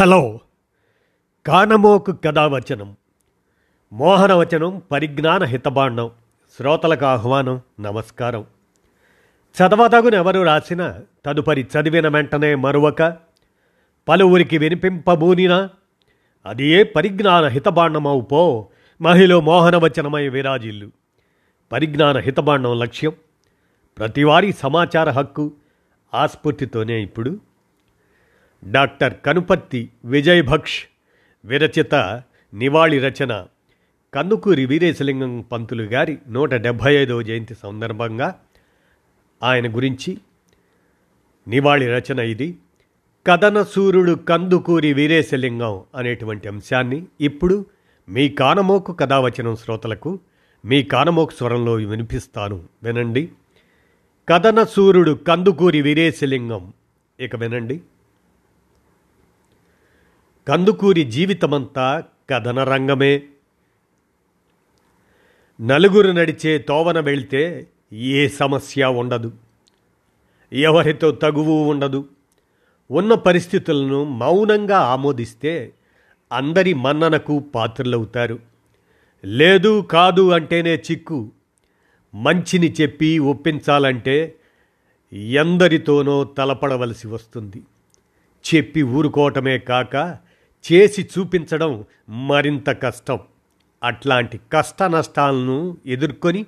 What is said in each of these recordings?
Hello కానమోకు కథావచనం మోహనవచనం పరిజ్ఞాన హితబాండం శ్రోతలకు ఆహ్వానం నమస్కారం. చదవదగునెవరు రాసిన తదుపరి చదివిన వెంటనే మరువక పలువురికి వినిపింపబూనినా అది ఏ పరిజ్ఞాన హితబాండమవు పో మహిళ మోహనవచనమై విరాజిల్లు. పరిజ్ఞాన హితబాండం లక్ష్యం ప్రతివారీ సమాచార హక్కు ఆస్ఫూర్తితోనే ఇప్పుడు డాక్టర్ కనుపర్తి విజయభక్ష్ విరచిత నివాళి రచన. కందుకూరి వీరేశలింగం పంతులు గారి నూట డెబ్భై ఐదవ జయంతి సందర్భంగా ఆయన గురించి నివాళి రచన ఇది. కథనసూరుడు కందుకూరి వీరేశలింగం అనేటువంటి అంశాన్ని ఇప్పుడు మీ కానమోకు కథావచనం శ్రోతలకు మీ కానమోకు స్వరంలో వినిపిస్తాను. వినండి. కథనసూరుడు కందుకూరి వీరేశలింగం. ఇక వినండి. కందుకూరి జీవితమంతా కథన రంగమే. నలుగురు నడిచే తోవన వెళ్తే ఏ సమస్య ఉండదు. ఎవరితో తగువు ఉండదు. ఉన్న పరిస్థితులను మౌనంగా ఆమోదిస్తే అందరి మన్ననకు పాత్రలవుతారు. లేదు కాదు అంటేనే చిక్కు. మంచిని చెప్పి ఒప్పించాలంటే ఎందరితోనో తలపడవలసి వస్తుంది. చెప్పి ఊరుకోవటమే కాక చేసి చూపించడం మరింత కష్టం. అట్లాంటి కష్ట నష్టాలను ఎదుర్కొని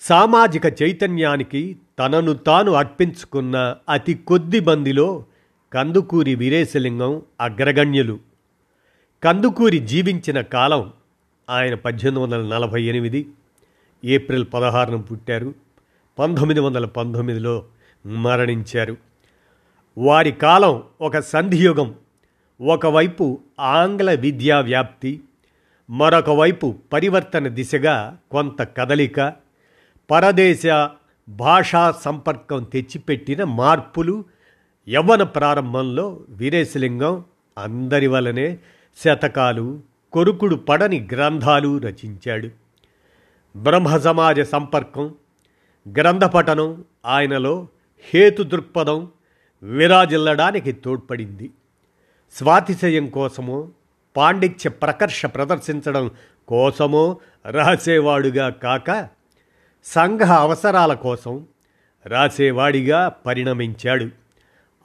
సామాజిక చైతన్యానికి తనను తాను అర్పించుకున్న అతి కొద్ది మందిలో కందుకూరి వీరేశలింగం అగ్రగణ్యులు. కందుకూరి జీవించిన కాలం ఆయన పద్దెనిమిది వందల నలభై ఎనిమిది. ఏప్రిల్ పదహారున పుట్టారు. పంతొమ్మిది వందల పంతొమ్మిదిలో మరణించారు. వారి కాలం ఒక సంధియుగం. ఒకవైపు ఆంగ్ల విద్యా వ్యాప్తి మరొక వైపు పరివర్తన దిశగా కొంత కదలిక పరదేశ భాషా సంపర్కం తెచ్చిపెట్టిన మార్పులు యవ్వన ప్రారంభంలో వీరేశలింగం అందరి వలనే శతకాలు కొరుకుడు పడని గ్రంథాలు రచించాడు. బ్రహ్మ సమాజ సంపర్కం గ్రంథపఠనం ఆయనలో హేతు దృక్పథం విరాజిల్లడానికి తోడ్పడింది. స్వాతిశయం కోసమో పాండిత్య ప్రకర్ష ప్రదర్శించడం కోసమో రాసేవాడుగా కాక సంఘ అవసరాల కోసం రాసేవాడిగా పరిణమించాడు.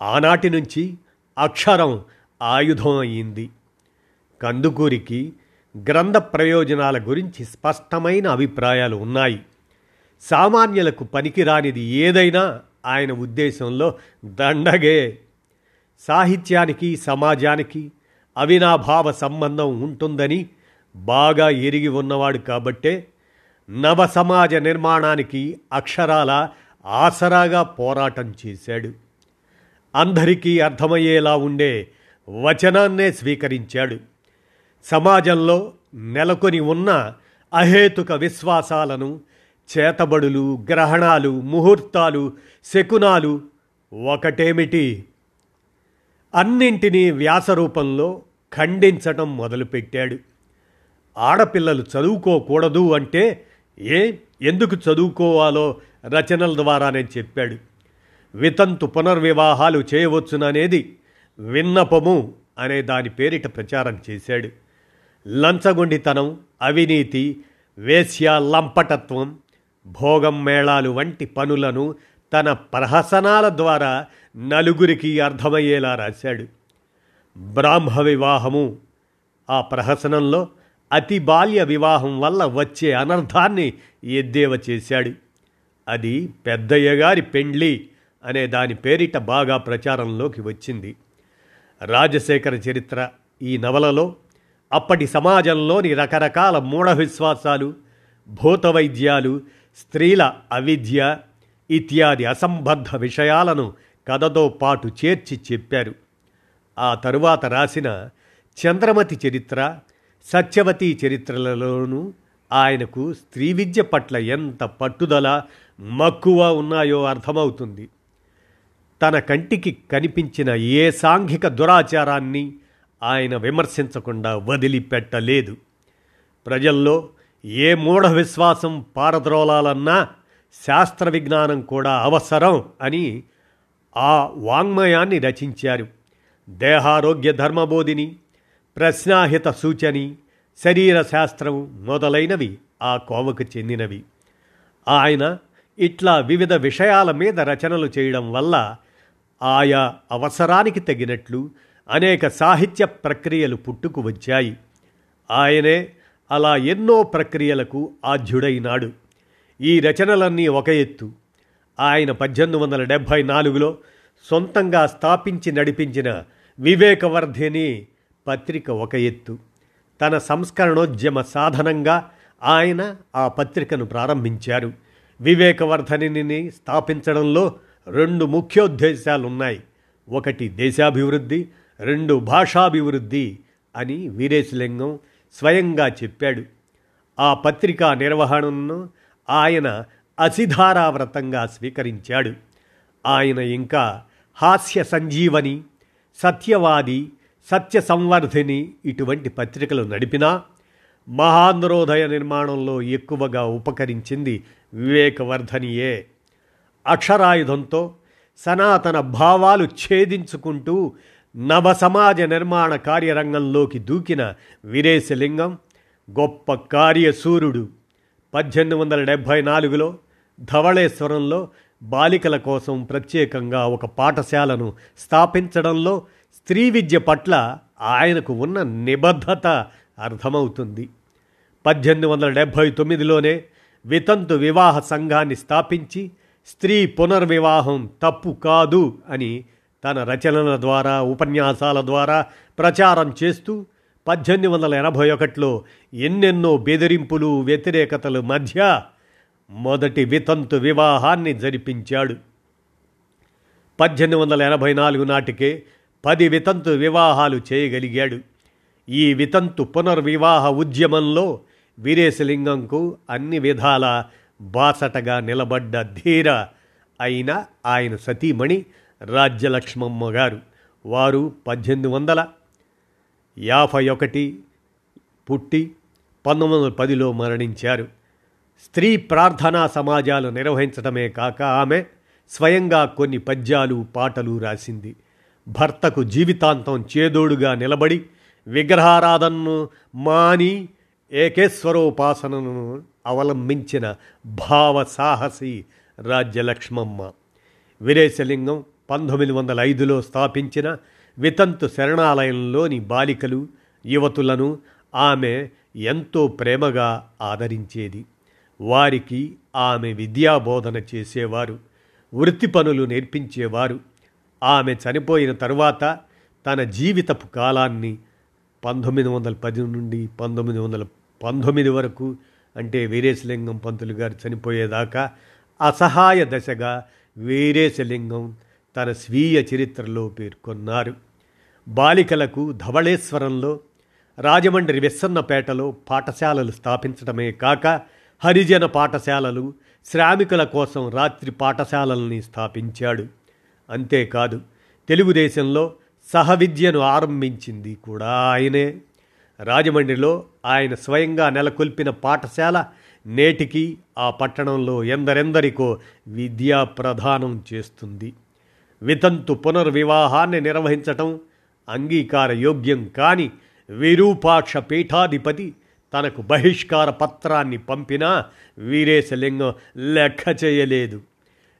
ఆనాటి నుంచి అక్షరం ఆయుధం అయింది. కందుకూరికి గ్రంథ ప్రయోజనాల గురించి స్పష్టమైన అభిప్రాయాలు ఉన్నాయి. సామాన్యులకు పనికిరానిది ఏదైనా ఆయన ఉద్దేశంలో దండగే. సాహిత్యానికి సమాజానికి అవినాభావ సంబంధం ఉంటుందని బాగా ఎరిగి ఉన్నవాడు కాబట్టే నవ సమాజ నిర్మాణానికి అక్షరాల ఆసరాగా పోరాటం చేశాడు. అందరికీ అర్థమయ్యేలా ఉండే వచనాన్నే స్వీకరించాడు. సమాజంలో నెలకొని ఉన్న అహేతుక విశ్వాసాలను చేతబడులు గ్రహణాలు ముహూర్తాలు శకునాలు ఒకటేమిటి? అన్నింటినీ వ్యాసరూపంలో ఖండించటం మొదలుపెట్టాడు. ఆడపిల్లలు చదువుకోకూడదు అంటే ఏ ఎందుకు చదువుకోవాలో రచనల ద్వారానే చెప్పాడు. వితంతు పునర్వివాహాలు చేయవచ్చుననేది విన్నపము అనే దాని పేరిట ప్రచారం చేశాడు. లంచగొండితనం అవినీతి వేశ్య లంపటత్వం భోగం మేళాలు వంటి పనులను తన ప్రహసనాల ద్వారా నలుగురికి అర్థమయ్యేలా రాశాడు. బ్రాహ్మ వివాహము ఆ ప్రహసనంలో అతి బాల్య వివాహం వల్ల వచ్చే అనర్థాన్ని ఎద్దేవ చేశాడు. అది పెద్దయ్యగారి పెండ్లి అనే దాని పేరిట బాగా ప్రచారంలోకి వచ్చింది. రాజశేఖర చరిత్ర ఈ నవలలో అప్పటి సమాజంలోని రకరకాల మూఢ విశ్వాసాలు భూత వైద్యాలు స్త్రీల అవిద్య ఇత్యాది అసంబద్ధ విషయాలను కథతో పాటు చేర్చి చెప్పారు. ఆ తరువాత రాసిన చంద్రమతి చరిత్ర సత్యవతి చరిత్రలలోనూ ఆయనకు స్త్రీ విద్య పట్ల ఎంత పట్టుదల మక్కువ ఉన్నాయో అర్థమవుతుంది. తన కంటికి కనిపించిన ఏ సాంఘిక దురాచారాన్ని ఆయన విమర్శించకుండా వదిలిపెట్టలేదు. ప్రజల్లో ఏ మూఢ విశ్వాసం పారద్రోలాలన్నా శాస్త్ర విజ్ఞానం కూడా అవసరం అని ఆ వాంగ్మయాన్ని రచించారు. దేహారోగ్య ధర్మబోధిని ప్రశ్నాహిత సూచని శరీర శాస్త్రం మొదలైనవి ఆ కోవకు చెందినవి. ఆయన ఇట్లా వివిధ విషయాల మీద రచనలు చేయడం వల్ల ఆయా అవసరానికి తగినట్లు అనేక సాహిత్య ప్రక్రియలు పుట్టుకు వచ్చాయి. ఆయనే అలా ఎన్నో ప్రక్రియలకు ఆధ్యుడైనాడు. ఈ రచనలన్నీ ఒక ఎత్తు. ఆయన పద్దెనిమిది వందల డెబ్భై నాలుగులో సొంతంగా స్థాపించి నడిపించిన వివేకవర్ధిని పత్రిక ఒక ఎత్తు. తన సంస్కరణోద్యమ సాధనంగా ఆయన ఆ పత్రికను ప్రారంభించారు. వివేకవర్ధనిని స్థాపించడంలో రెండు ముఖ్యోద్దేశాలున్నాయి. ఒకటి దేశాభివృద్ధి రెండు భాషాభివృద్ధి అని వీరేశలింగం స్వయంగా చెప్పాడు. ఆ పత్రికా నిర్వహణను ఆయన అసిధారావ్రతంగా స్వీకరించాడు. ఆయన ఇంకా హాస్య సంజీవని సత్యవాది సత్య సంవర్ధిని ఇటువంటి పత్రికలు నడిపినా మహాంధ్రోదయ నిర్మాణంలో ఎక్కువగా ఉపకరించింది వివేకవర్ధనియే. అక్షరాయుధంతో సనాతన భావాలు ఛేదించుకుంటూ నవ సమాజ నిర్మాణ కార్యరంగంలోకి దూకిన వీరేశలింగం గొప్ప కార్యసూరుడు. పద్దెనిమిది వందల డెబ్భై నాలుగులో ధవళేశ్వరంలో బాలికల కోసం ప్రత్యేకంగా ఒక పాఠశాలను స్థాపించడంలో స్త్రీ విద్య పట్ల ఆయనకు ఉన్న నిబద్ధత అర్థమవుతుంది. పద్దెనిమిది వందల డెబ్భై తొమ్మిదిలోనే వితంతు వివాహ సంఘాన్ని స్థాపించి స్త్రీ పునర్వివాహం తప్పు కాదు అని తన రచనల ద్వారా ఉపన్యాసాల ద్వారా ప్రచారం చేస్తూ పద్దెనిమిది వందల ఎనభై ఒకటిలో ఎన్నెన్నో బెదిరింపులు వ్యతిరేకతలు మధ్య మొదటి వితంతు వివాహాన్ని జరిపించాడు. పద్దెనిమిది వందల ఎనభై నాలుగు నాటికే పది వితంతు వివాహాలు చేయగలిగాడు. ఈ వితంతు పునర్వివాహ ఉద్యమంలో వీరేశలింగంకు అన్ని విధాల బాసటగా నిలబడ్డ ధీర అయిన ఆయన సతీమణి రాజ్యలక్ష్మమ్మ గారు. వారు పద్దెనిమిది వందల యాభై ఒకటి పుట్టి పంతొమ్మిది వందల పదిలో మరణించారు. స్త్రీ ప్రార్థనా సమాజాలు నిర్వహించడమే కాక ఆమె స్వయంగా కొన్ని పద్యాలు పాటలు రాసింది. భర్తకు జీవితాంతం చేదోడుగా నిలబడి విగ్రహారాధనను మాని ఏకేశ్వరోపాసనను అవలంబించిన భావ సాహసి రాజ్యలక్ష్మమ్మ. వీరేశలింగం పంతొమ్మిది వందల ఐదులో స్థాపించిన వితంతు శరణాలయంలోని బాలికలు యువతులను ఆమె ఎంతో ప్రేమగా ఆదరించేది. వారికి ఆమె విద్యాబోధన చేసేవారు వృత్తి పనులు నేర్పించేవారు. ఆమె చనిపోయిన తరువాత తన జీవితపు కాలాన్ని పంతొమ్మిది వందల పది నుండి పంతొమ్మిది వందల పంతొమ్మిది వరకు అంటే వీరేశలింగం పంతులు గారు చనిపోయేదాకా అసహాయ దశగా వీరేశలింగం తన స్వీయ చరిత్రలో పేర్కొన్నారు. బాలికలకు ధవళేశ్వరంలో రాజమండ్రి వెస్సన్నపేటలో పాఠశాలలు స్థాపించడమే కాక హరిజన పాఠశాలలు శ్రామికుల కోసం రాత్రి పాఠశాలల్ని స్థాపించాడు. అంతేకాదు తెలుగుదేశంలో సహవిద్యను ఆరంభించింది కూడా ఆయనే. రాజమండ్రిలో ఆయన స్వయంగా నెలకొల్పిన పాఠశాల నేటికి ఆ పట్టణంలో ఎందరెందరికో విద్యా ప్రదానం చేస్తుంది. వితంతు పునర్వివాహాన్ని నిర్వహించటం అంగీకార యోగ్యం కాని విరూపాక్ష పీఠాధిపతి తనకు బహిష్కార పత్రాన్ని పంపినా వీరేశలింగం లెక్క చేయలేదు.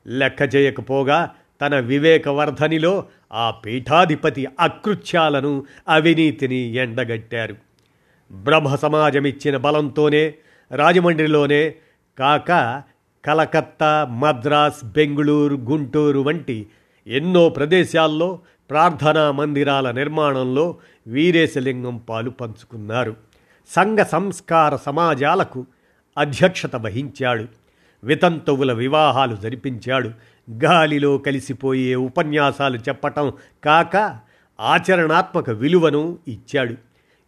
లెక్క చేయకపోగా తన వివేకవర్ధనిలో ఆ పీఠాధిపతి అకృత్యాలను అవినీతిని ఎండగట్టారు. బ్రహ్మ సమాజమిచ్చిన బలంతోనే రాజమండ్రిలోనే కాక కలకత్తా మద్రాస్ బెంగుళూరు గుంటూరు వంటి ఎన్నో ప్రదేశాల్లో ప్రార్థనా మందిరాల నిర్మాణంలో వీరేశలింగం పాలు పంచుకున్నారు. సంఘ సంస్కార సమాజాలకు అధ్యక్షత వహించాడు. వితంతువుల వివాహాలు జరిపించాడు. గాలిలో కలిసిపోయే ఉపన్యాసాలు చెప్పటం కాక ఆచరణాత్మక విలువను ఇచ్చాడు.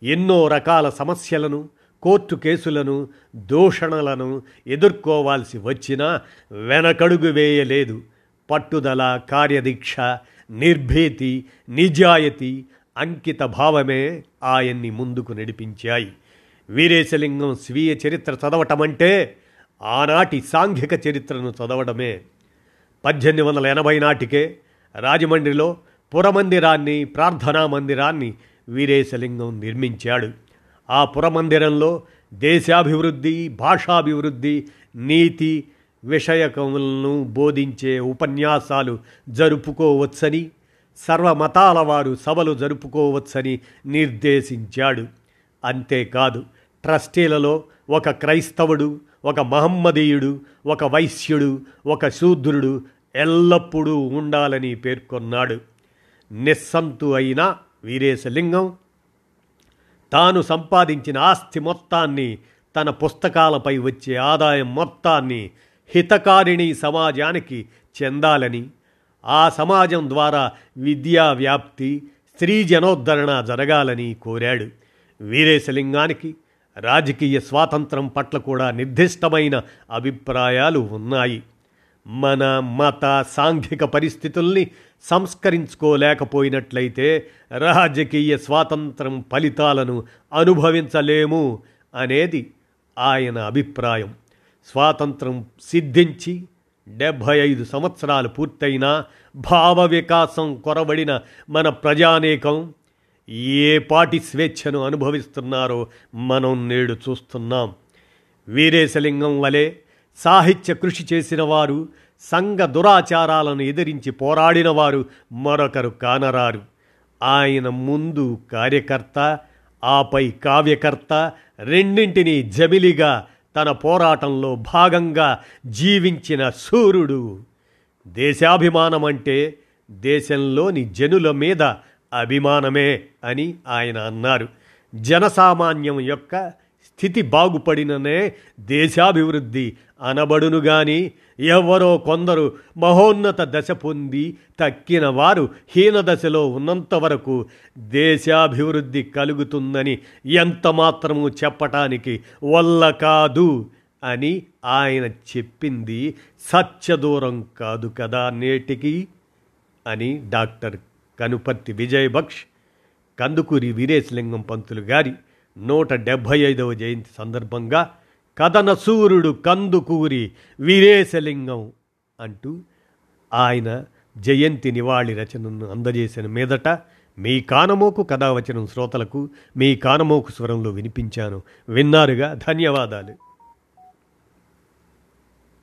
ఎన్నో రకాల సమస్యలను కోర్టు కేసులను దూషణలను ఎదుర్కోవాల్సి వచ్చినా వెనకడుగు వేయలేదు. పట్టుదల కార్యదీక్ష నిర్భీతి నిజాయితీ అంకిత భావమే ఆయన్ని ముందుకు నడిపించాయి. వీరేశలింగం స్వీయ చరిత్ర చదవటమంటే ఆనాటి సాంఘిక చరిత్రను చదవడమే. పద్దెనిమిది వందల ఎనభై నాటికే రాజమండ్రిలో పురమందిరాన్ని ప్రార్థనా మందిరాన్ని వీరేశలింగం నిర్మించాడు. ఆ పురమందిరంలో దేశాభివృద్ధి భాషాభివృద్ధి నీతి విషయకములను బోధించే ఉపన్యాసాలు జరుపుకోవచ్చని సర్వమతాల వారు సభలు జరుపుకోవచ్చని నిర్దేశించాడు. అంతేకాదు ట్రస్టీలలో ఒక క్రైస్తవుడు ఒక మహమ్మదీయుడు ఒక వైశ్యుడు ఒక శూద్రుడు ఎల్లప్పుడూ ఉండాలని పేర్కొన్నాడు. నిస్సంతు అయిన వీరేశలింగం తాను సంపాదించిన ఆస్తి మొత్తాన్ని తన పుస్తకాలపై వచ్చే ఆదాయం మొత్తాన్ని హితకారిణి సమాజానికి చెందాలని ఆ సమాజం ద్వారా విద్యా వ్యాప్తి స్త్రీ జనోద్ధరణ జరగాలని కోరాడు. వీరేశలింగానికి రాజకీయ స్వాతంత్రం పట్ల కూడా నిర్దిష్టమైన అభిప్రాయాలు ఉన్నాయి. మన మత సాంఘిక పరిస్థితుల్ని సంస్కరించుకోలేకపోయినట్లయితే రాజకీయ స్వాతంత్రం ఫలితాలను అనుభవించలేము అనేది ఆయన అభిప్రాయం. స్వాతంత్రం సిద్ధించి డెబ్భై ఐదు సంవత్సరాలు పూర్తయినా భావ వికాసం కొరబడిన మన ప్రజానేకం ఏ పాటి స్వేచ్ఛను అనుభవిస్తున్నారో మనం నేడు చూస్తున్నాం. వీరేశలింగం వలె సాహిత్య కృషి చేసిన వారు సంఘ దురాచారాలను ఎదిరించి పోరాడిన వారు మరొకరు కానరారు. ఆయన ముందు కార్యకర్త ఆపై కావ్యకర్త రెండింటినీ జమిలిగా తన పోరాటంలో భాగంగా జీవించిన సూర్యుడు. దేశాభిమానం అంటే దేశంలోని జనుల మీద అభిమానమే అని ఆయన అన్నారు. జనసామాన్యం యొక్క స్థితి బాగుపడిననే దేశాభివృద్ధి అనబడును గాని ఎవరో కొందరు మహోన్నత దశ పొంది తక్కిన వారు హీనదశలో ఉన్నంత వరకు దేశాభివృద్ధి కలుగుతుందని ఎంత మాత్రము చెప్పటానికి వల్ల కాదు అని ఆయన చెప్పింది సత్యదూరం కాదు కదా నేటికి అని డాక్టర్ కనుపర్తి విజయభక్ష్ కందుకూరి వీరేశలింగం పంతులు గారి నూట డెబ్భై ఐదవ జయంతి సందర్భంగా కథన సూర్యుడు కందుకూరి వీరేశలింగం అంటూ ఆయన జయంతి నివాళి రచనను అందజేసిన మీదట మీ కానమోకు కథావచనం శ్రోతలకు మీ కానమోకు స్వరంలో వినిపించాను. విన్నారుగా? ధన్యవాదాలు.